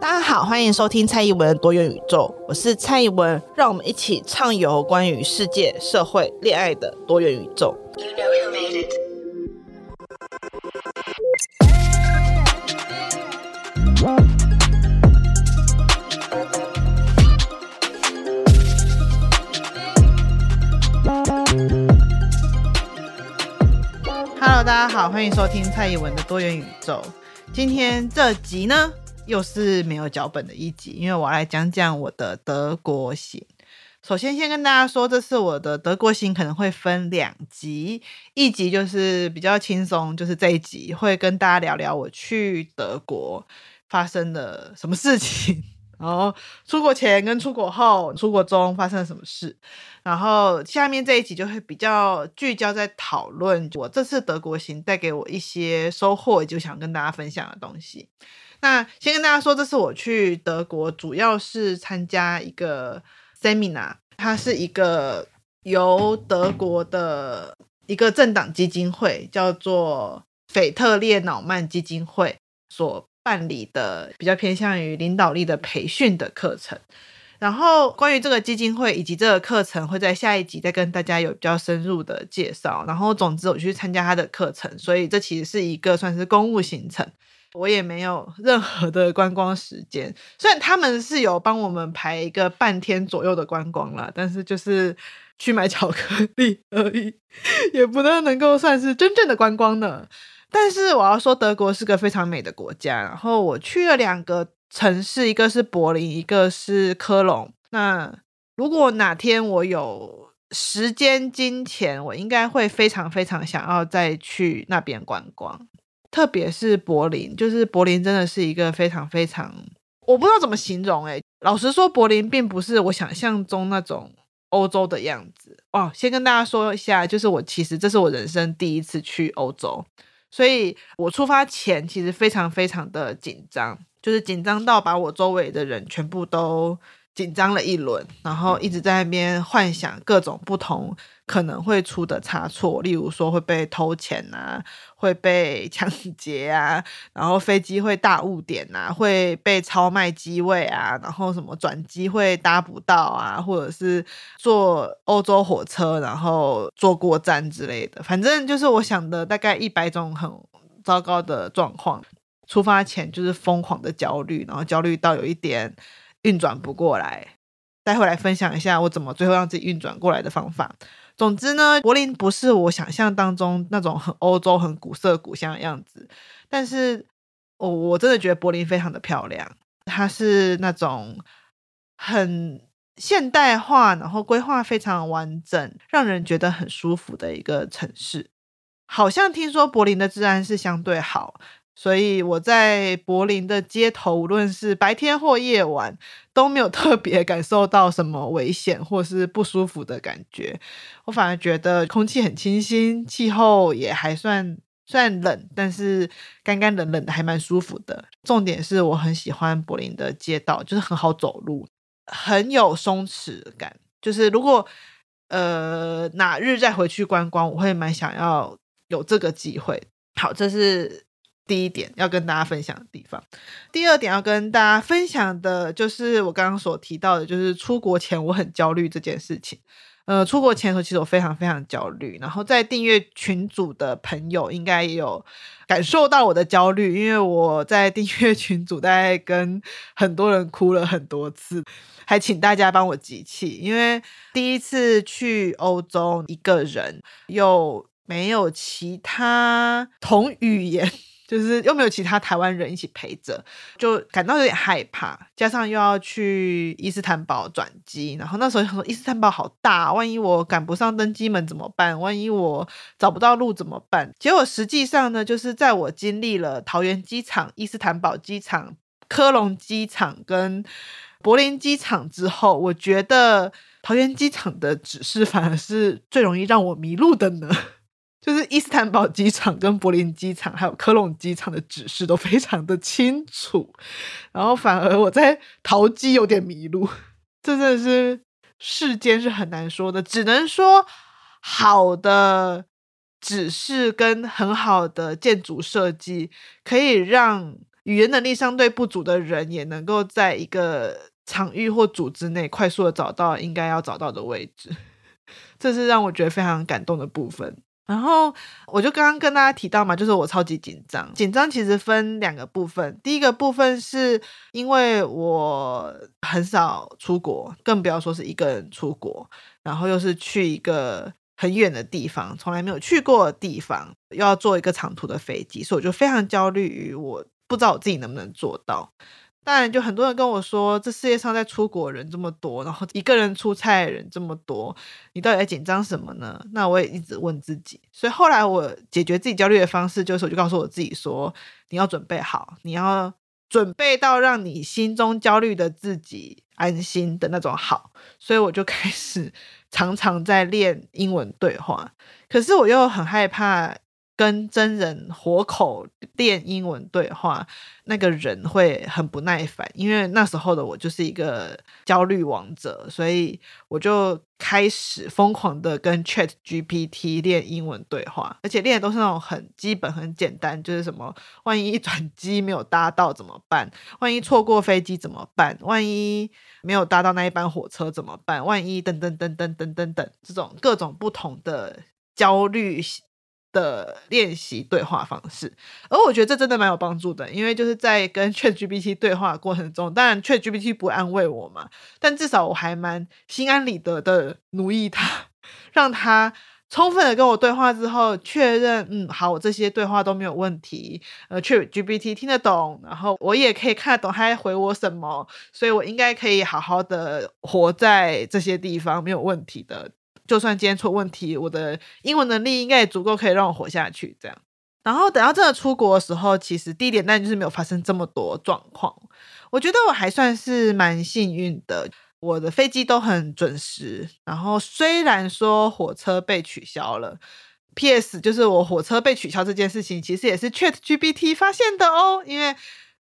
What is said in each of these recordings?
大家好，欢迎收听蔡宜文多元宇宙，我是蔡宜文，让我们一起畅游关于世界、社会、恋爱的多元宇宙。Hello，大家好，欢迎收听蔡宜文的多元宇宙。今天这集呢，又是没有脚本的一集，因为我要来讲讲我的德国行。首先，先跟大家说，这是我的德国行，可能会分两集，一集就是比较轻松，就是这一集会跟大家聊聊我去德国发生了什么事情，然后出国前跟出国后、出国中发生了什么事。然后下面这一集就会比较聚焦在讨论我这次德国行带给我一些收获，就想跟大家分享的东西。那先跟大家说，这次我去德国，主要是参加一个 seminar，它是一个由德国的一个政党基金会，叫做腓特烈瑙曼基金会所办理的，比较偏向于领导力的培训的课程。然后关于这个基金会以及这个课程，会在下一集再跟大家有比较深入的介绍。然后总之，我去参加他的课程，所以这其实是一个算是公务行程。我也没有任何的观光时间，虽然他们是有帮我们排一个半天左右的观光啦，但是就是去买巧克力而已，也不能能够算是真正的观光呢。但是我要说，德国是个非常美的国家。然后我去了两个城市，一个是柏林，一个是科隆。那如果哪天我有时间、金钱，我应该会非常非常想要再去那边观光。特别是柏林，就是柏林真的是一个非常非常，我不知道怎么形容诶，老实说，柏林并不是我想象中那种欧洲的样子哦。先跟大家说一下，就是我其实这是我人生第一次去欧洲，所以我出发前其实非常非常的紧张，就是紧张到把我周围的人全部都紧张了一轮，然后一直在那边幻想各种不同可能会出的差错，例如说会被偷钱啊，会被抢劫啊，然后飞机会大误点啊，会被超卖机位啊，然后什么转机会搭不到啊，或者是坐欧洲火车然后坐过站之类的，反正就是我想的大概一百种很糟糕的状况。出发前就是疯狂的焦虑，然后焦虑到有一点运转不过来。待会来分享一下我怎么最后让自己运转过来的方法。总之呢，柏林不是我想象当中那种很欧洲、很古色古香的样子，但是我我真的觉得柏林非常的漂亮。它是那种很现代化，然后规划非常完整，让人觉得很舒服的一个城市。好像听说柏林的治安是相对好。所以我在柏林的街头，无论是白天或夜晚，都没有特别感受到什么危险或是不舒服的感觉。我反而觉得空气很清新，气候也还算算冷，但是干干冷冷的，还蛮舒服的。重点是我很喜欢柏林的街道，就是很好走路，很有松弛感。就是如果呃哪日再回去观光，我会蛮想要有这个机会。好，这是。第一点要跟大家分享的地方，第二点要跟大家分享的就是我刚刚所提到的，就是出国前我很焦虑这件事情。呃，出国前的时候，其实我非常非常焦虑。然后在订阅群组的朋友应该也有感受到我的焦虑，因为我在订阅群组大概跟很多人哭了很多次，还请大家帮我集气，因为第一次去欧洲一个人，又没有其他同语言。就是又没有其他台湾人一起陪着，就感到有点害怕。加上又要去伊斯坦堡转机，然后那时候想说伊斯坦堡好大，万一我赶不上登机门怎么办？万一我找不到路怎么办？结果实际上呢，就是在我经历了桃园机场、伊斯坦堡机场、科隆机场跟柏林机场之后，我觉得桃园机场的指示反而是最容易让我迷路的呢。就是伊斯坦堡机场、跟柏林机场还有科隆机场的指示都非常的清楚，然后反而我在桃机有点迷路。这真的是世间是很难说的，只能说好的指示跟很好的建筑设计可以让。语言能力相对不足的人也能够在一个场域或组织内快速的找到应该要找到的位置，这是让我觉得非常感动的部分。然后我就刚刚跟大家提到嘛，就是我超级紧张，紧张其实分两个部分。第一个部分是因为我很少出国，更不要说是一个人出国，然后又是去一个很远的地方，从来没有去过的地方，又要坐一个长途的飞机，所以我就非常焦虑于我。不知道我自己能不能做到，当然就很多人跟我说，这世界上在出国人这么多，然后一个人出差的人这么多，你到底在紧张什么呢？那我也一直问自己，所以后来我解决自己焦虑的方式，就是我就告诉我自己说，你要准备好，你要准备到让你心中焦虑的自己安心的那种好，所以我就开始 常常在练英文对话，可是我又很害怕。跟真人活口练英文对话，那个人会很不耐烦，因为那时候的我就是一个焦虑王者，所以我就开始疯狂的跟 Chat GPT 练英文对话，而且练的都是那种很基本、很简单，就是什么万一转机没有搭到怎么办？万一错过飞机怎么办？万一没有搭到那一班火车怎么办？万一等等等等等等等，这种各种不同的焦虑。的练习对话方式，而我觉得这真的蛮有帮助的，因为就是在跟 ChatGPT 对话过程中，当然 ChatGPT 不安慰我嘛，但至少我还蛮心安理得的奴役他，让他充分的跟我对话之后确认，嗯，好，我这些对话都没有问题，呃，ChatGPT 听得懂，然后我也可以看得懂他在回我什么，所以我应该可以好好的活在这些地方，没有问题的。就算今天出问题，我的英文能力应该也足够可以让我活下去。这样，然后等到真的出国的时候，其实第一点，但就是没有发生这么多状况。我觉得我还算是蛮幸运的，我的飞机都很准时。然后虽然说火车被取消了，PS 就是我火车被取消这件事情，其实也是 ChatGPT 发现的哦，因为。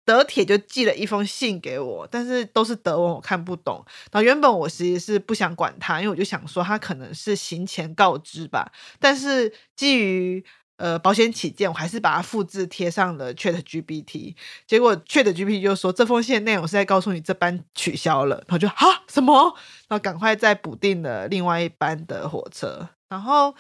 德铁就寄了一封信给我，但是都是德文，我看不懂。然后原本我其实是不想管他，因为我就想说他可能是行前告知吧。但是基于呃保险起见，我还是把它复制贴上了 ChatGPT。结果 ChatGPT 就说这封信的内容是在告诉你这班取消了，然后就哈什么？然后赶快再补订了另外一班的火车。然后。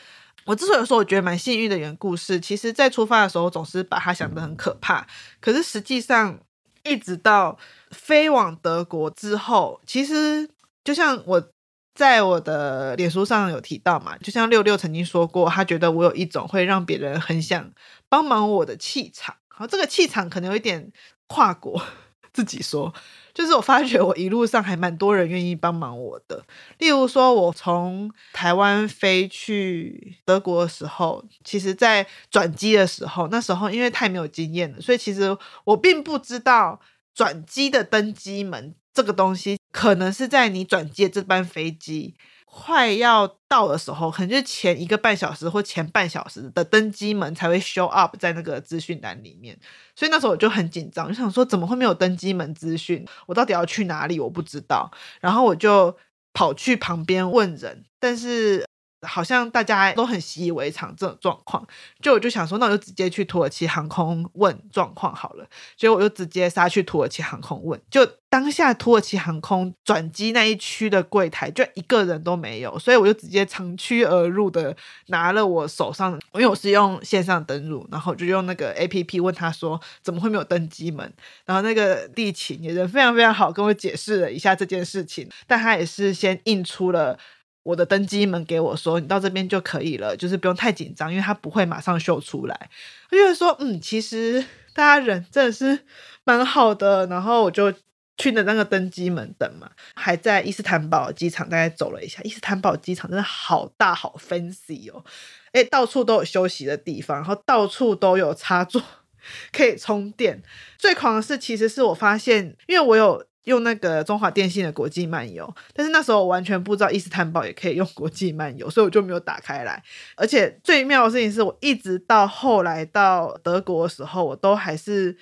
我之所以说我觉得蛮幸运的缘故是，其实，在出发的时候，总是把它想得很可怕。可是实际上，一直到飞往德国之后，其实就像我在我的脸书上有提到嘛，就像六六曾经说过，他觉得我有一种会让别人很想帮忙我的气场。好，这个气场可能有一点跨国，自己说。就是我发觉我一路上还蛮多人愿意帮忙我的，例如说，我从台湾飞去德国的时候，其实在转机的时候，那时候因为太没有经验了，所以其实我并不知道转机的登机门这个东西可能是在你转机这班飞机。快要到的时候，可能就是前一个半小时或前半小时的登机门才会 show up 在那个资讯栏里面，所以那时候我就很紧张，就想说怎么会没有登机门资讯？我到底要去哪里？我不知道。然后我就跑去旁边问人，但是。好像大家都很习以为常这种状况，就我就想说，那我就直接去土耳其航空问状况好了。所以我就直接杀去土耳其航空问，就当下土耳其航空转机那一区的柜台就一个人都没有，所以我就直接长驱而入的拿了我手上，因为我是用线上登入，然后就用那个 APP 问他说怎么会没有登机门，然后那个地勤也人非常非常好，跟我解释了一下这件事情，但他也是先印出了。我的登机门给我说，你到这边就可以了，就是不用太紧张，因为他不会马上秀出来。我就会说，嗯，其实大家人真的是蛮好的。然后我就去了那个登机门等嘛，还在伊斯坦堡机场大概走了一下。伊斯坦堡机场真的好大好 fancy 哦，诶，到处都有休息的地方，然后到处都有插座 可以充电。最狂的是，其实是我发现，因为我有。用那个中华电信的国际漫游，但是那时候我完全不知道伊斯坦堡也可以用国际漫游，所以我就没有打开来。而且最妙的事情是我一直到后来到德国的时候，我都还是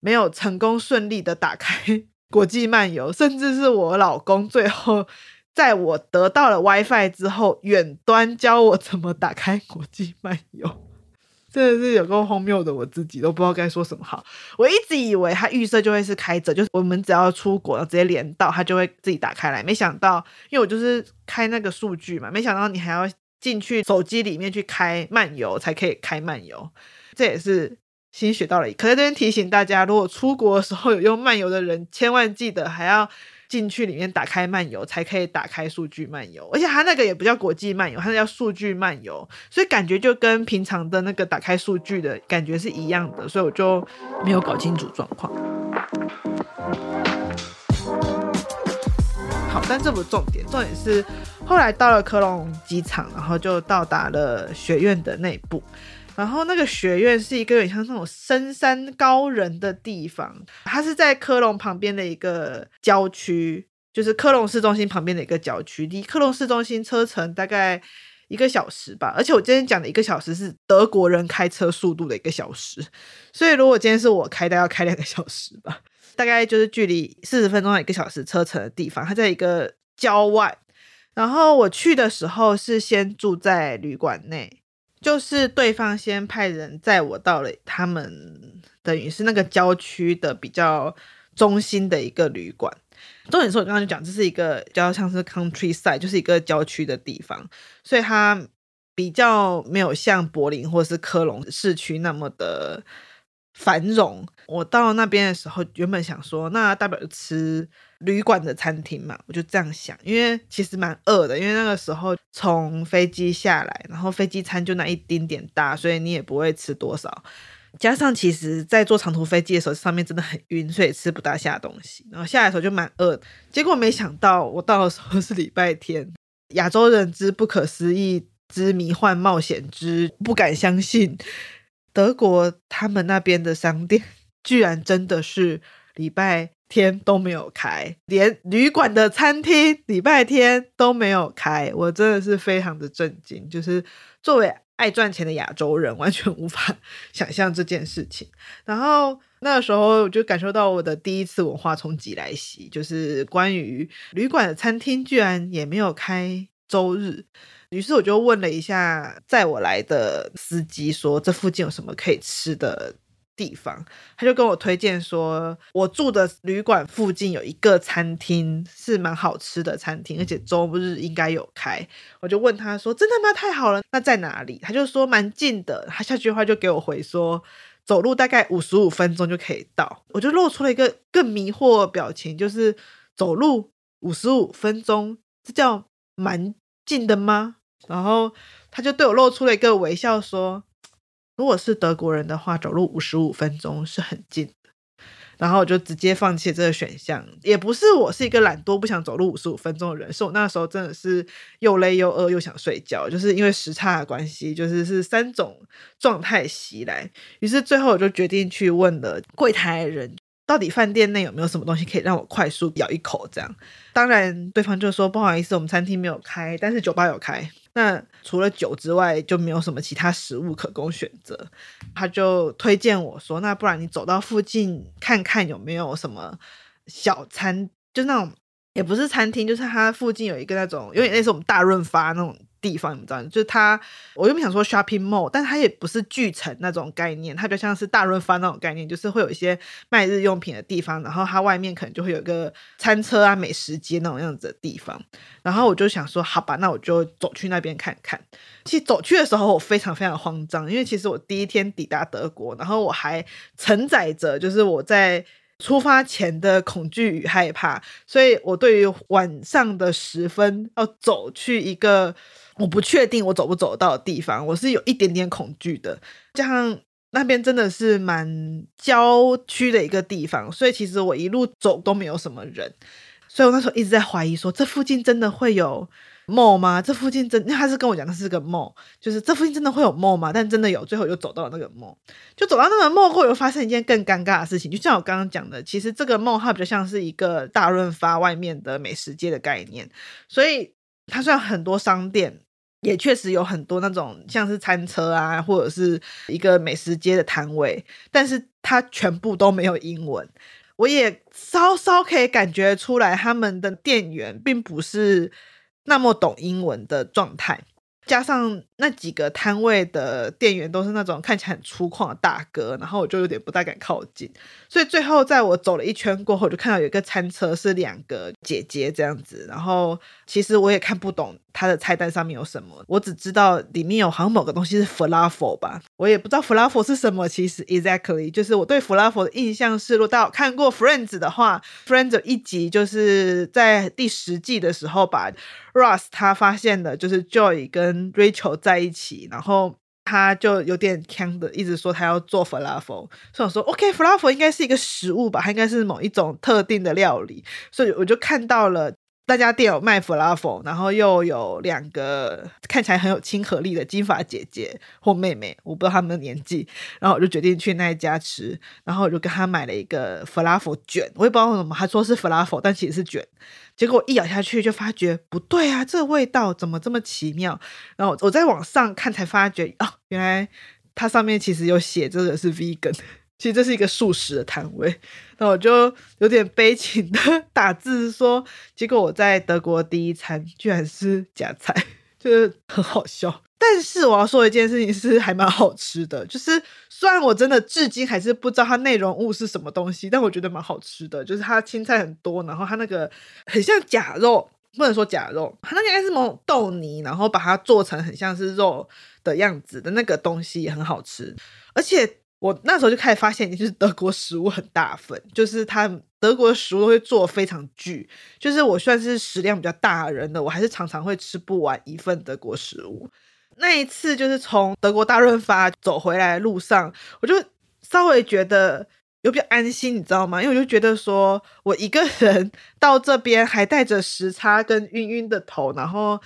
没有成功顺利的打开国际漫游，甚至是我老公最后在我得到了 WiFi 之后，远端教我怎么打开国际漫游。真的是有够荒谬的，我自己都不知道该说什么好。我一直以为它预设就会是开着，就是我们只要出国直接连到，它就会自己打开来。没想到，因为我就是开那个数据嘛，没想到你还要进去手机里面去开漫游才可以开漫游。这也是新学到了。可在这边提醒大家，如果出国的时候有用漫游的人，千万记得还要。进去里面打开漫游才可以打开数据漫游，而且它那个也不叫国际漫游，它叫数据漫游，所以感觉就跟平常的那个打开数据的感觉是一样的，所以我就没有搞清楚状况。好，但这不是重点，重点是后来到了科隆机场，然后就到达了学院的内部。然后那个学院是一个有点像那种深山高人的地方，它是在科隆旁边的一个郊区，就是科隆市中心旁边的一个郊区，离科隆市中心车程大概一个小时吧。而且我今天讲的一个小时是德国人开车速度的一个小时，所以如果今天是我开大概，要开两个小时吧，大概就是距离四十分钟到一个小时车程的地方，它在一个郊外。然后我去的时候是先住在旅馆内。就是对方先派人载我到了他们等于是那个郊区的比较中心的一个旅馆。重点是我刚刚就讲，这是一个比较像是 countryside，就是一个郊区的地方，所以它比较没有像柏林或是科隆市区那么的繁荣。我到那边的时候，原本想说，那大不了吃。旅馆的餐厅嘛，我就这样想，因为其实蛮饿的，因为那个时候从飞机下来，然后飞机餐就那一丁点大，所以你也不会吃多少。加上其实，在坐长途飞机的时候，上面真的很晕，所以吃不大下东西。然后下来的时候就蛮饿，结果没想到我到的时候是礼拜天。亚洲人之不可思议之迷幻冒险之不敢相信，德国他们那边的商店居然真的是礼拜天都没有开，连旅馆的餐厅礼拜天都没有开，我真的是非常的震惊。就是作为爱赚钱的亚洲人，完全无法想象这件事情。然后那时候我就感受到我的第一次文化冲击来袭，就是关于旅馆的餐厅居然也没有开周日。于是我就问了一下载我来的司机，说这附近有什么可以吃的地方，他就跟我推荐说，我住的旅馆附近有一个餐厅是蛮好吃的餐厅，而且周日应该有开。我就问他说：“真的吗？太好了，那在哪里？”他就说蛮近的。他下句话就给我回说，走路大概五十五分钟就可以到。我就露出了一个更迷惑的表情，就是走路五十五分钟，这叫蛮近的吗？然后他就对我露出了一个微笑说。如果是德国人的话，走路五十五分钟是很近的。然后我就直接放弃这个选项。也不是我是一个懒惰不想走路五十五分钟的人，是我那时候真的是又累又饿又想睡觉，就是因为时差的关系，就是是三种状态袭来。于是最后我就决定去问了柜台人，到底饭店内有没有什么东西可以让我快速咬一口这样。当然对方就说不好意思，我们餐厅没有开，但是酒吧有开。那除了酒之外，就没有什么其他食物可供选择。他就推荐我说：“那不然你走到附近看看有没有什么小餐，就那种也不是餐厅，就是他附近有一个那种有点类似我们大润发那种。”地方你知道，就是它，我又不想说 shopping mall，但它也不是巨城那种概念，它就像是大润发那种概念，就是会有一些卖日用品的地方，然后它外面可能就会有一个餐车啊、美食街那种样子的地方。然后我就想说，好吧，那我就走去那边看看。其实走去的时候，我非常非常慌张，因为其实我第一天抵达德国，然后我还承载着就是我在出发前的恐惧与害怕，所以我对于晚上的时分要走去一个我不确定我走不走到的地方，我是有一点点恐惧的。加上那边真的是蛮郊区的一个地方，所以其实我一路走都没有什么人，所以我那时候一直在怀疑说，这附近真的会有。梦吗？这附近真，因为他是跟我讲的是个梦，就是这附近真的会有梦吗？但真的有，最后又走到了那个梦，就走到那个梦后，又发生一件更尴尬的事情。就像我刚刚讲的，其实这个梦它比较像是一个大润发外面的美食街的概念，所以它虽然很多商店，也确实有很多那种像是餐车啊，或者是一个美食街的摊位，但是它全部都没有英文。我也稍稍可以感觉出来，他们的店员并不是。那么懂英文的状态，加上那几个摊位的店员都是那种看起来很粗犷的大哥，然后我就有点不太敢靠近。所以最后在我走了一圈过后，就看到有一个餐车是两个姐姐这样子，然后其实我也看不懂它的菜单上面有什么，我只知道里面有好像某个东西是 falafel 吧，我也不知道 falafel 是什么。其实 exactly 就是我对 falafel 的印象是，如果大家有看过 Friends 的话，Friends 有一集就是在第十季的时候把。Ross 他发现了，就是 Joy 跟 Rachel 在一起，然后他就有点呛的，一直说他要做 Falafel，所以我说 OK，Falafel 应该是一个食物吧，它应该是某一种特定的料理，所以我就看到了。那家店有卖 falafel，然后又有两个看起来很有亲和力的金发姐姐或妹妹，我不知道他们的年纪，然后我就决定去那一家吃，然后我就跟他买了一个 falafel 卷，我也不知道为什么，他说是 falafel，但其实是卷，结果一咬下去就发觉不对啊，这味道怎么这么奇妙？然后我在网上看才发觉，哦，原来它上面其实有写这个是 vegan。其实这是一个素食的摊位，那我就有点悲情的打字说，结果我在德国第一餐居然是夹菜，就是很好笑。但是我要说一件事情是还蛮好吃的，就是虽然我真的至今还是不知道它内容物是什么东西，但我觉得蛮好吃的。就是它青菜很多，然后它那个很像假肉，不能说假肉，它那个应该是某种豆泥，然后把它做成很像是肉的样子的那个东西也很好吃，而且。我那时候就开始发现，就是德国食物很大份，就是他德国的食物都会做非常巨，就是我算是食量比较大的人的，我还是常常会吃不完一份德国食物。那一次就是从德国大润发走回来的路上，我就稍微觉得有比较安心，你知道吗？因为我就觉得说我一个人到这边还带着时差跟晕晕的头，然后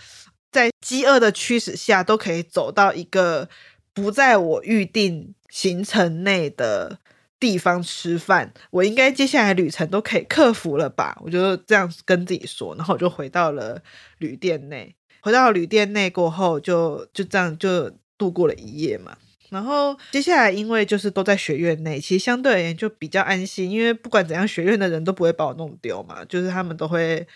在饥饿的驱使下都可以走到一个不在我预定行程内的地方吃饭，我应该接下来旅程都可以克服了吧？我就这样跟自己说，然后我就回到了旅店内。回到旅店内过后就，就这样就度过了一夜嘛。然后接下来，因为就是都在学院内，其实相对而言就比较安心，因为不管怎样，学院的人都不会把我弄丢嘛，就是他们都会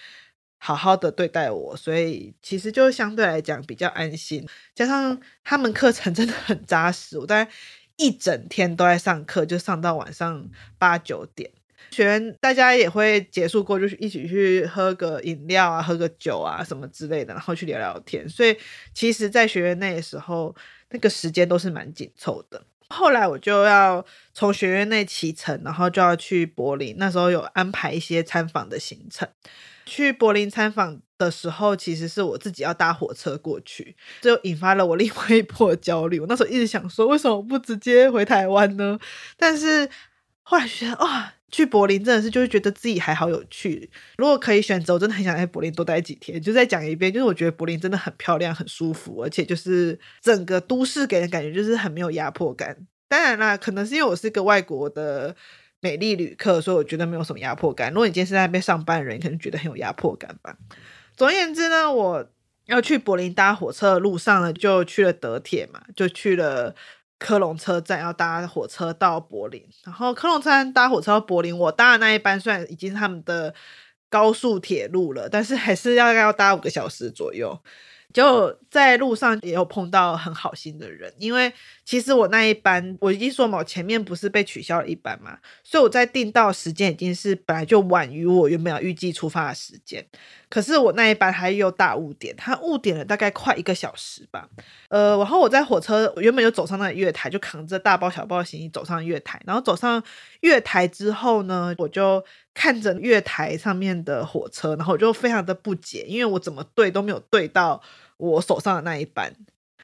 好好的对待我，所以其实就相对来讲比较安心。加上他们课程真的很扎实，我大概。一整天都在上课，就上到晚上八九点。学员大家也会结束过，就是一起去喝个饮料啊，喝个酒啊什么之类的，然后去聊聊天。所以其实，在学院内的时候，那个时间都是蛮紧凑的。后来我就要从学院内启程，然后就要去柏林。那时候有安排一些参访的行程。去柏林参访的时候，其实是我自己要搭火车过去，就引发了我另外一波焦虑。我那时候一直想说，为什么不直接回台湾呢？但是后来觉得，哇，去柏林真的是就是觉得自己还好有趣。如果可以选择，我真的很想在柏林多待几天。就再讲一遍，就是我觉得柏林真的很漂亮、很舒服，而且就是整个都市给人感觉就是很没有压迫感。当然啦，可能是因为我是一个外国的。美丽旅客，所以我觉得没有什么压迫感。如果你今天是在那边上班的人，你可能觉得很有压迫感吧。总而言之呢，我要去柏林搭火车的路上呢，就去了德铁嘛，就去了科隆车站，要搭火车到柏林。然后科隆车站搭火车到柏林，我搭的那一班虽然已经是他们的高速铁路了，但是还是要要搭五个小时左右。就在路上也有碰到很好心的人，因为其实我那一班我已经说嘛，前面不是被取消了一班嘛，所以我在订到时间已经是本来就晚于我原本要预计出发的时间，可是我那一班还有大误点，他误点了大概快一个小时吧。呃，然后我在火车我原本就走上那个月台，就扛着大包小包的行李走上月台，然后走上月台之后呢，我就看着月台上面的火车，然后我就非常的不解，因为我怎么对都没有对到我手上的那一班。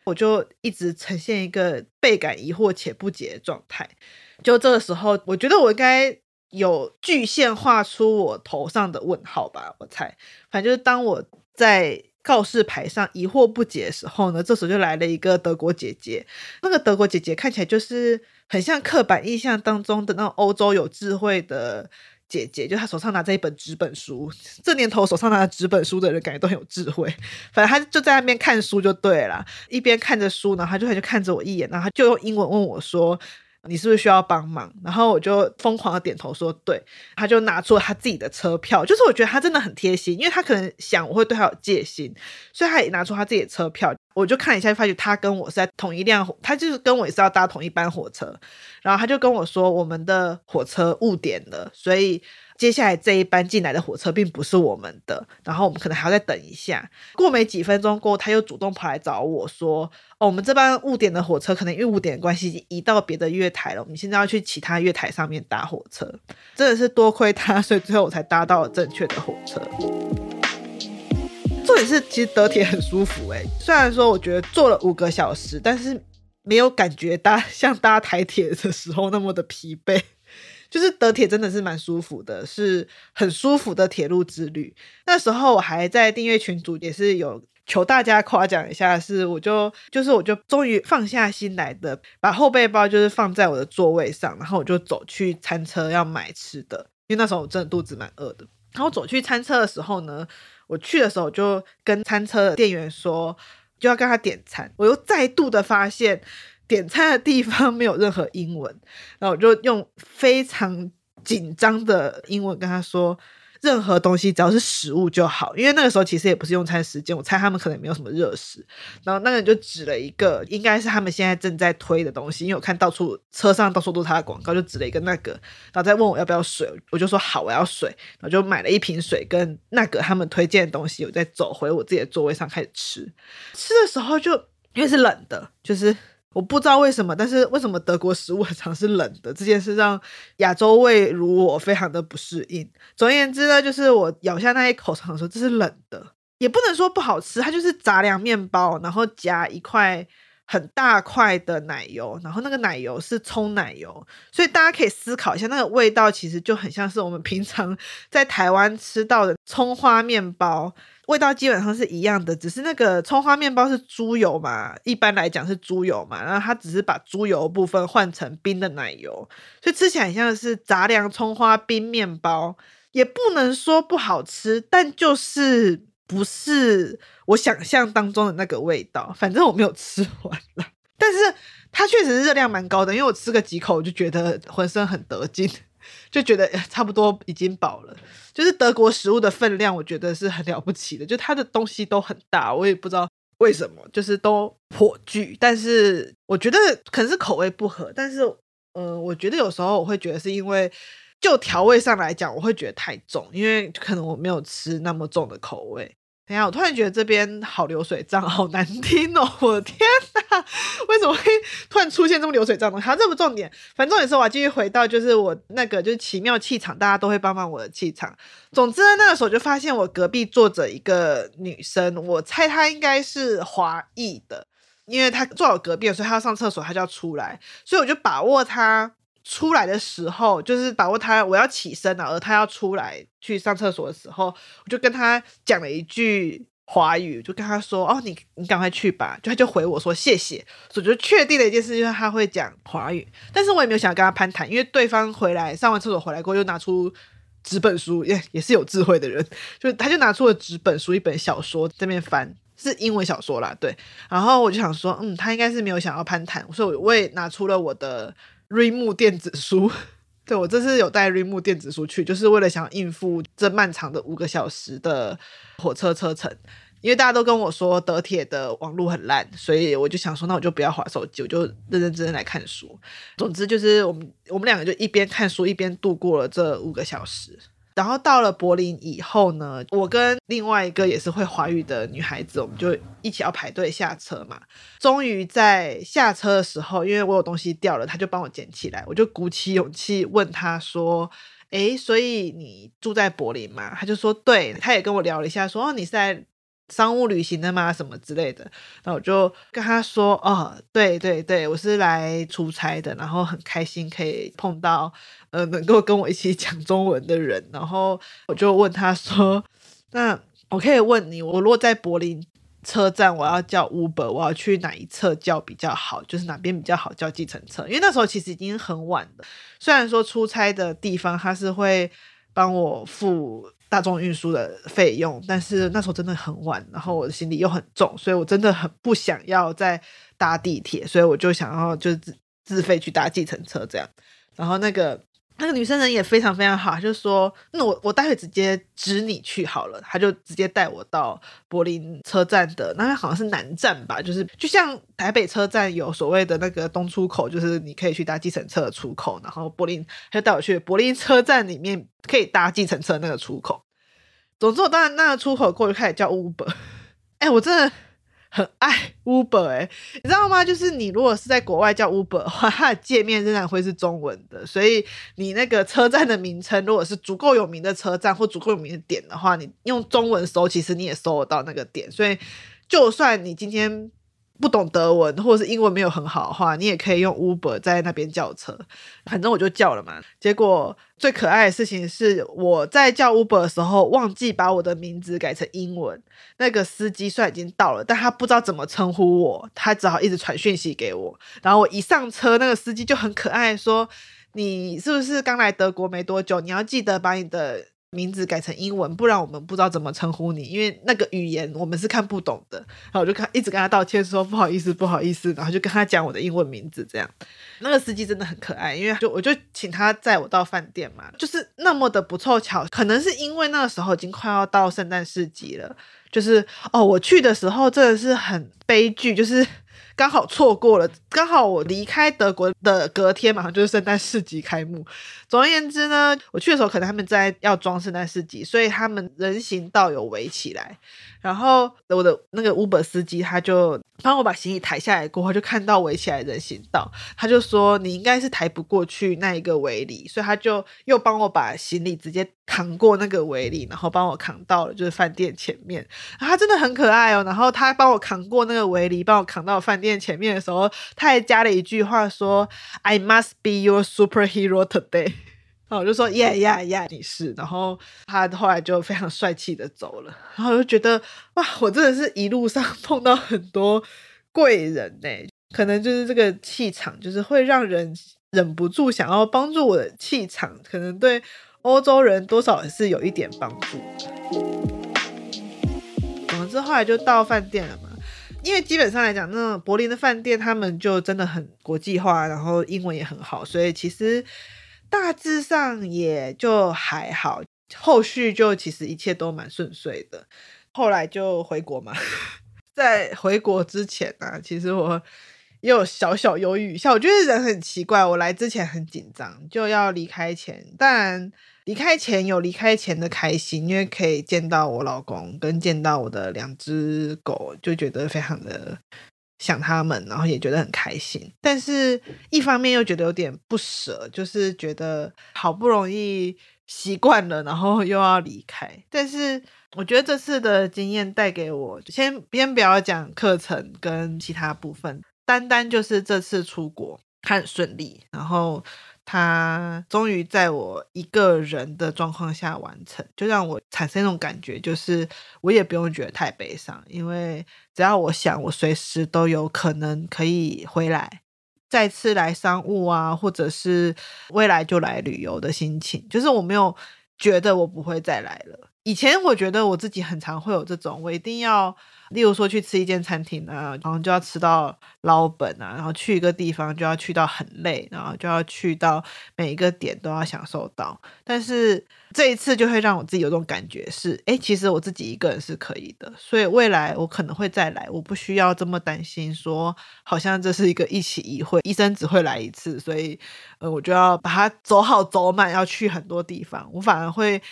我就一直呈现一个倍感疑惑且不解的状态。就这个时候，我觉得我应该有具现画出我头上的问号吧。我猜，反正就是当我在告示牌上疑惑不解的时候呢，这时候就来了一个德国姐姐。那个德国姐姐看起来就是很像刻板印象当中的那种欧洲有智慧的。姐姐就她手上拿着一本纸本书，这年头手上拿着纸本书的人感觉都很有智慧。反正她就在那边看书就对了，一边看着书，然后她就她就看着我一眼，然后她就用英文问我说。你是不是需要帮忙？然后我就疯狂的点头说对。他就拿出了他自己的车票，就是我觉得他真的很贴心，因为他可能想我会对他有戒心，所以他也拿出他自己的车票。我就看一下，就发觉他跟我是在同一辆，他就是跟我也是要搭同一班火车。然后他就跟我说，我们的火车误点了，所以。接下来这一班进来的火车并不是我们的，然后我们可能还要再等一下。过没几分钟过后，他又主动跑来找我说：“哦，我们这班误点的火车可能因为误点的关系已经移到别的月台了，我们现在要去其他月台上面搭火车。”真的是多亏他，所以最后我才搭到了正确的火车。重点是，其实德铁很舒服诶，虽然说我觉得坐了五个小时，但是没有感觉搭像搭台铁的时候那么的疲惫。就是德铁真的是蛮舒服的，是很舒服的铁路之旅。那时候我还在订阅群组，也是有求大家夸奖一下，是我就就是我就终于放下心来的，把后背包就是放在我的座位上，然后我就走去餐车要买吃的，因为那时候我真的肚子蛮饿的。然后走去餐车的时候呢，我去的时候就跟餐车的店员说，就要跟他点餐，我又再度的发现。点餐的地方没有任何英文，然后我就用非常紧张的英文跟他说，任何东西只要是食物就好，因为那个时候其实也不是用餐时间，我猜他们可能没有什么热食。然后那个人就指了一个，应该是他们现在正在推的东西，因为我看到处车上到处都是他的广告，就指了一个那个，然后再问我要不要水，我就说好，我要水，然后就买了一瓶水跟那个他们推荐的东西，我再走回我自己的座位上开始吃。吃的时候就因为是冷的，就是。我不知道为什么，但是为什么德国食物很常是冷的？这件事让亚洲胃如我非常的不适应。总而言之呢，就是我咬下那一口，常说这是冷的，也不能说不好吃，它就是杂粮面包，然后夹一块很大块的奶油，然后那个奶油是葱奶油，所以大家可以思考一下，那个味道其实就很像是我们平常在台湾吃到的葱花面包。味道基本上是一样的，只是那个葱花面包是猪油嘛，一般来讲是猪油嘛，然后它只是把猪油部分换成冰的奶油，所以吃起来很像是杂粮葱花冰面包，也不能说不好吃，但就是不是我想象当中的那个味道。反正我没有吃完了，但是它确实是热量蛮高的，因为我吃个几口我就觉得浑身很得劲。就觉得差不多已经饱了，就是德国食物的分量，我觉得是很了不起的。就它的东西都很大，我也不知道为什么，就是都颇巨。但是我觉得可能是口味不合，但是、呃，我觉得有时候我会觉得是因为就调味上来讲，我会觉得太重，因为可能我没有吃那么重的口味。等下，我突然觉得这边好流水账，好难听哦！我的天，为什么会突然出现这么流水账的东西？好，这不重点，反正重点是我要继续回到就是我那个就是奇妙气场，大家都会帮忙我的气场。总之呢，那个时候就发现我隔壁坐着一个女生，我猜她应该是华裔的，因为她坐我隔壁，所以她要上厕所，她就要出来，所以我就把握她。出来的时候，就是把握他，我要起身了，而他要出来去上厕所的时候，我就跟他讲了一句华语，就跟他说：“哦，你你赶快去吧。”就他就回我说：“谢谢。”所以就确定了一件事，就是他会讲华语。但是我也没有想要跟他攀谈，因为对方回来上完厕所回来过后，又拿出纸本书，也也是有智慧的人，就他就拿出了纸本书，一本小说这边翻，是英文小说啦，对。然后我就想说，嗯，他应该是没有想要攀谈，所以我我也拿出了我的。瑞木电子书，对，我这次有带绿幕电子书去，就是为了想应付这漫长的五个小时的火车车程。因为大家都跟我说德铁的网络很烂，所以我就想说，那我就不要划手机，我就认认真真来看书。总之就是我们我们两个就一边看书一边度过了这五个小时。然后到了柏林以后呢，我跟另外一个也是会华语的女孩子，我们就一起要排队下车嘛。终于在下车的时候，因为我有东西掉了，他就帮我捡起来。我就鼓起勇气问他说：“诶，所以你住在柏林吗？”他就说：“对。”他也跟我聊了一下，说：“哦，你是在。”商务旅行的吗？什么之类的，然后我就跟他说：“哦，对对对，我是来出差的，然后很开心可以碰到呃能够跟我一起讲中文的人。”然后我就问他说：“那我可以问你，我如果在柏林车站，我要叫 Uber，我要去哪一侧叫比较好？就是哪边比较好叫计程车？因为那时候其实已经很晚了，虽然说出差的地方他是会帮我付。”大众运输的费用，但是那时候真的很晚，然后我的行李又很重，所以我真的很不想要再搭地铁，所以我就想要就自自费去搭计程车这样。然后那个那个女生人也非常非常好，就说那我我待会直接指你去好了，她就直接带我到柏林车站的那边好像是南站吧，就是就像台北车站有所谓的那个东出口，就是你可以去搭计程车的出口，然后柏林她就带我去柏林车站里面。可以搭计程车那个出口。总之，我当然那个出口过去开始叫 Uber。哎、我真的很爱 Uber 哎、你知道吗？就是你如果是在国外叫 Uber 的话，它的界面仍然会是中文的。所以你那个车站的名称，如果是足够有名的车站或足够有名的点的话，你用中文搜，其实你也搜得到那个点。所以，就算你今天。不懂德文或者是英文没有很好的话，你也可以用 Uber 在那边叫车。反正我就叫了嘛。结果最可爱的事情是，我在叫 Uber 的时候忘记把我的名字改成英文。那个司机虽然已经到了，但他不知道怎么称呼我，他只好一直传讯息给我。然后我一上车，那个司机就很可爱说：“你是不是刚来德国没多久？你要记得把你的。”名字改成英文，不然我们不知道怎么称呼你，因为那个语言我们是看不懂的。然后我就看，一直跟他道歉，说不好意思，不好意思。然后就跟他讲我的英文名字，这样。那个司机真的很可爱，因为就我就请他载我到饭店嘛，就是那么的不凑巧，可能是因为那个时候已经快要到圣诞市集了，就是哦，我去的时候真的是很悲剧，就是。刚好错过了，刚好我离开德国的隔天马上就是圣诞市集开幕。总而言之呢，我去的时候可能他们在要装圣诞市集，所以他们人行道有围起来。然后我的那个 Uber 司机他就帮我把行李抬下来过后，就看到围起来人行道，他就说你应该是抬不过去那一个围篱，所以他就又帮我把行李直接扛过那个围篱，然后帮我扛到了就是饭店前面。他真的很可爱哦。然后他帮我扛过那个围篱，帮我扛到饭店店前面的时候，他还加了一句话说：“I must be your superhero today。”然后我就说耶呀呀，你是。然后他后来就非常帅气的走了。然后我就觉得哇，我真的是一路上 碰到很多贵人呢。可能就是这个气场，就是会让人忍不住想要帮助我的气场。可能对欧洲人多少也是有一点帮助。总之后来就到饭店了嘛。因为基本上来讲，那柏林的饭店他们就真的很国际化，然后英文也很好，所以其实。大致上也就还好，后续就其实一切都蛮顺遂的。后来就回国嘛，在回国之前呢、啊，其实我也有小小犹豫一下。我觉得人很奇怪，我来之前很紧张，就要离开前，但离开前有离开前的开心，因为可以见到我老公跟见到我的两只狗，就觉得非常的。想他们，然后也觉得很开心，但是一方面又觉得有点不舍，就是觉得好不容易习惯了，然后又要离开。但是我觉得这次的经验带给我，先先不要讲课程跟其他部分，单单就是这次出国很顺利，然后。他终于在我一个人的状况下完成，就让我产生一种感觉，就是我也不用觉得太悲伤，因为只要我想，我随时都有可能可以回来，再次来商务啊，或者是未来就来旅游的心情，就是我没有觉得我不会再来了。以前我觉得我自己很常会有这种，我一定要。例如说去吃一间餐厅啊，然后就要吃到捞本啊，然后去一个地方就要去到很累，然后就要去到每一个点都要享受到。但是这一次就会让我自己有种感觉是，哎，其实我自己一个人是可以的，所以未来我可能会再来，我不需要这么担心说，好像这是一个一期一会，医生只会来一次，所以呃，我就要把它走好走满，要去很多地方，我反而会。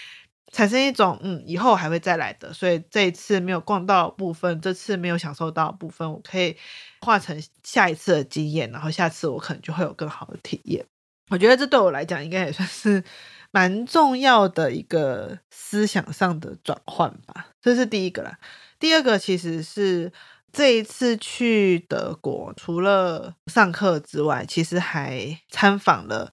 产生一种嗯，以后还会再来的，所以这一次没有逛到部分，这次没有享受到部分，我可以化成下一次的经验，然后下次我可能就会有更好的体验。我觉得这对我来讲应该也算是蛮重要的一个思想上的转换吧。这是第一个啦。第二个其实是这一次去德国，除了上课之外，其实还参访了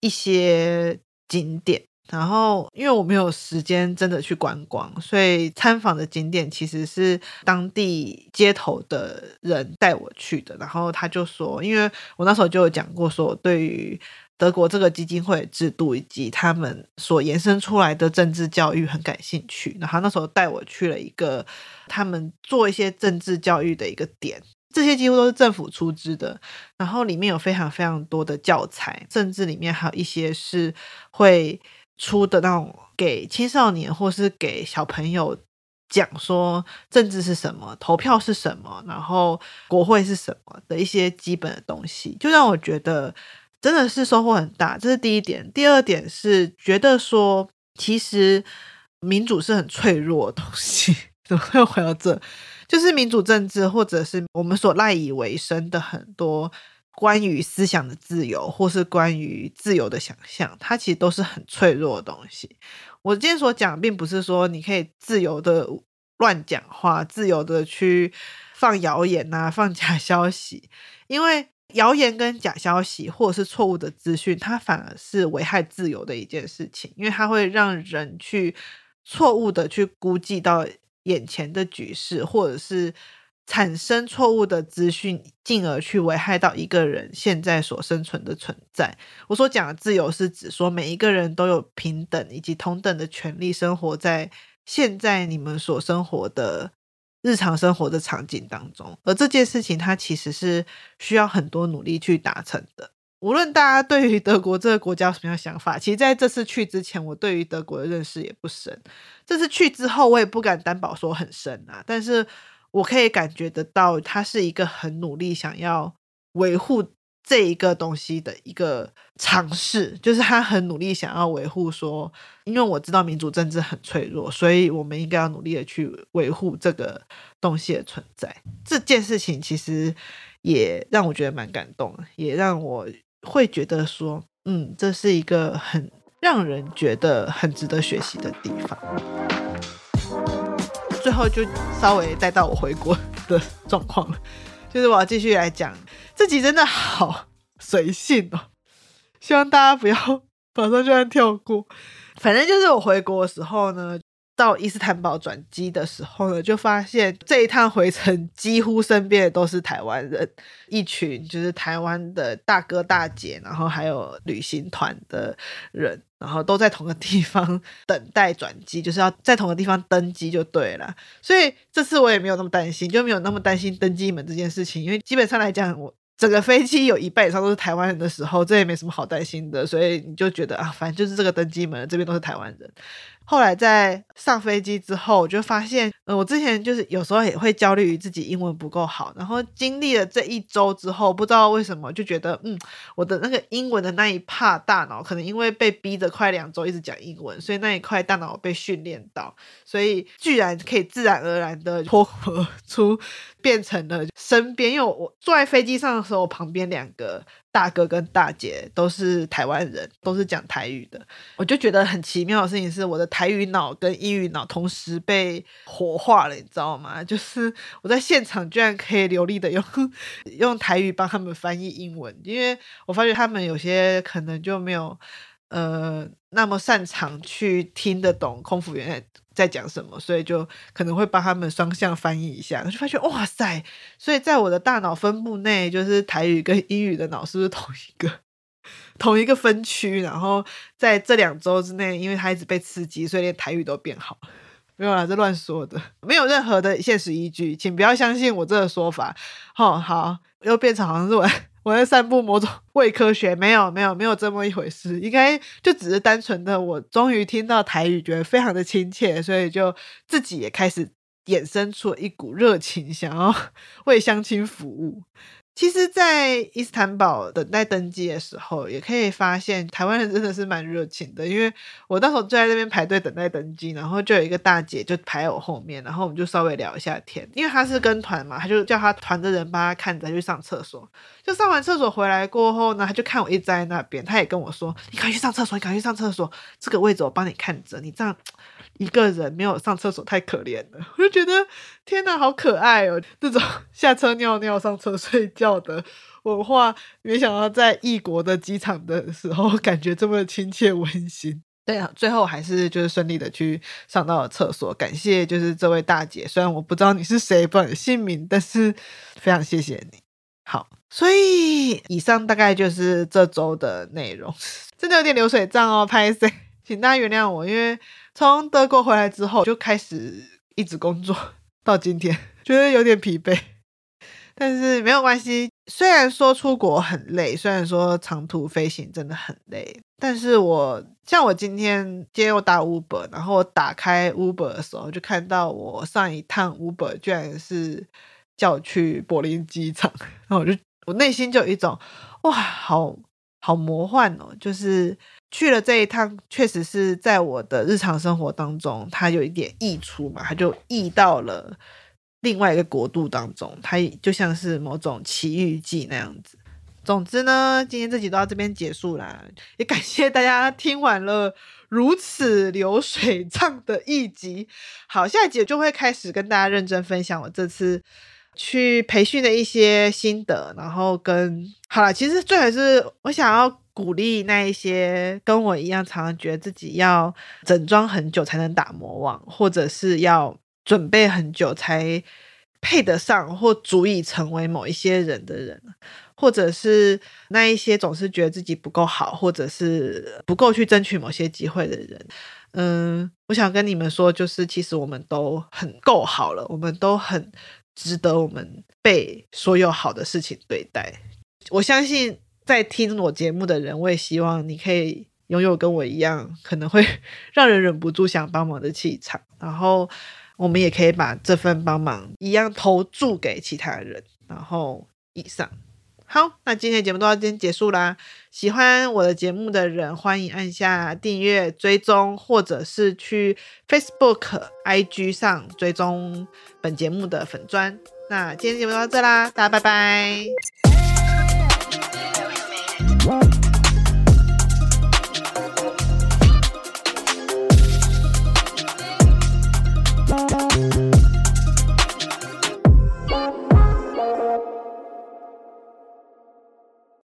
一些景点。然后，因为我没有时间真的去观光，所以参访的景点其实是当地街头的人带我去的。然后他就说，因为我那时候就有讲过，说我对于德国这个基金会制度以及他们所延伸出来的政治教育很感兴趣。然后那时候带我去了一个他们做一些政治教育的一个点，这些几乎都是政府出资的。然后里面有非常非常多的教材，甚至里面还有一些是会。出的那种给青少年或是给小朋友讲说政治是什么，投票是什么，然后国会是什么的一些基本的东西，就让我觉得真的是收获很大。这是第一点。第二点是觉得说，其实民主是很脆弱的东西。怎么会回到这？就是民主政治，或者是我们所赖以为生的很多。关于思想的自由，或是关于自由的想象，它其实都是很脆弱的东西。我今天所讲，并不是说你可以自由的乱讲话，自由的去放谣言啊，放假消息。因为谣言跟假消息，或者是错误的资讯，它反而是危害自由的一件事情，因为它会让人去错误的去估计到眼前的局势，或者是。产生错误的资讯，进而去危害到一个人现在所生存的存在。我所讲的自由，是指说每一个人都有平等以及同等的权利，生活在现在你们所生活的日常生活的场景当中。而这件事情，它其实是需要很多努力去达成的。无论大家对于德国这个国家有什么样想法，其实在这次去之前，我对于德国的认识也不深。这次去之后，我也不敢担保说很深啊，但是。我可以感觉得到，他是一个很努力想要维护这一个东西的一个尝试，就是他很努力想要维护说，因为我知道民主政治很脆弱，所以我们应该要努力的去维护这个东西的存在。这件事情其实也让我觉得蛮感动，也让我会觉得说，嗯，这是一个很让人觉得很值得学习的地方。最后就稍微带到我回国的状况了，就是我要继续来讲，这集真的好随性哦，希望大家不要马上就要跳过。反正就是我回国的时候呢，到伊斯坦堡转机的时候呢，就发现这一趟回程几乎身边的都是台湾人，一群就是台湾的大哥大姐，然后还有旅行团的人，然后都在同个地方等待转机，就是要在同个地方登机就对了。所以这次我也没有那么担心，就没有那么担心登机门这件事情，因为基本上来讲，我整个飞机有一半以上都是台湾人的时候，这也没什么好担心的。所以你就觉得啊，反正就是这个登机门这边都是台湾人。后来在上飞机之后，我就发现，呃，我之前就是有时候也会焦虑于自己英文不够好，然后经历了这一周之后，不知道为什么就觉得，嗯，我的那个英文的那一帕大脑，可能因为被逼着快两周一直讲英文，所以那一块大脑被训练到，所以居然可以自然而然的脱口出，变成了身边，因为我坐在飞机上的时候，旁边两个。大哥跟大姐都是台湾人，都是讲台语的。我就觉得很奇妙的事情是，我的台语脑跟英语脑同时被活化了，你知道吗？就是我在现场居然可以流利的用 用台语帮他们翻译英文，因为我发觉他们有些可能就没有呃那么擅长去听得懂空服员在讲什么，所以就可能会帮他们双向翻译一下，就发现哇塞！所以在我的大脑分布内，就是台语跟英语的脑是不是同一个？同一个分区，然后在这两周之内，因为他一直被刺激，所以连台语都变好。没有啦，这乱说的，没有任何的现实依据，请不要相信我这个说法。好、好，又变成好像是我 我在散布某种 伪科学，没有没有没有这么一回事，应该就只是单纯的我终于听到台语，觉得非常的亲切，所以就自己也开始衍生出了一股热情，想要为相亲服务。其实，在伊斯坦堡等待登机的时候，也可以发现台湾人真的是蛮热情的。因为我那时候就在那边排队等待登机，然后就有一个大姐就排我后面，然后我们就稍微聊一下天。因为她是跟团嘛，她就叫她团的人帮她看着去上厕所。就上完厕所回来过后呢，他就看我一直在那边，他也跟我说：“你赶紧去上厕所，你赶紧去上厕所，这个位置我帮你看着，你这样。”一个人没有上厕所太可怜了，我就觉得天哪，好可爱哦！这种 下车尿尿、上车睡觉的文化，没想到在异国的机场的时候，感觉这么亲切温馨。对啊，最后还是就是顺利的去上到了厕所，感谢就是这位大姐，虽然我不知道你是谁，不知道你姓名，但是非常谢谢你。好，所以以上大概就是这周的内容，真的有点流水账哦，拍谢，请大家原谅我，因为。从德国回来之后，就开始一直工作到今天，觉得有点疲惫，但是没有关系。虽然说出国很累，虽然说长途飞行真的很累，但是我像我今天今天我打 Uber，然后打开 Uber 的时候，就看到我上一趟 Uber 居然是叫我去柏林机场，然后我就我内心就有一种哇，好好魔幻哦，就是。去了这一趟，确实是在我的日常生活当中，它有一点溢出嘛，它就溢到了另外一个国度当中，它就像是某种奇遇记那样子。总之呢，今天这集都到这边结束啦，也感谢大家听完了如此流水账的一集。好，下一集就会开始跟大家认真分享我这次去培训的一些心得，然后跟好了，其实最后是我想要。鼓励那一些跟我一样，常常觉得自己要整装很久才能打魔王，或者是要准备很久才配得上或足以成为某一些人的人，或者是那一些总是觉得自己不够好，或者是不够去争取某些机会的人。嗯，我想跟你们说，就是其实我们都很够好了，我们都很值得我们被所有好的事情对待。我相信。在听我节目的人，我也希望你可以拥有跟我一样，可能会 让人忍不住想帮忙的气场。然后，我们也可以把这份帮忙一样投注给其他人。然后，以上。好，那今天的节目到这边结束啦。喜欢我的节目的人，欢迎按下订阅、追踪，或者是去 Facebook、IG 上追踪本节目的粉砖。那今天节目到这啦，大家拜拜。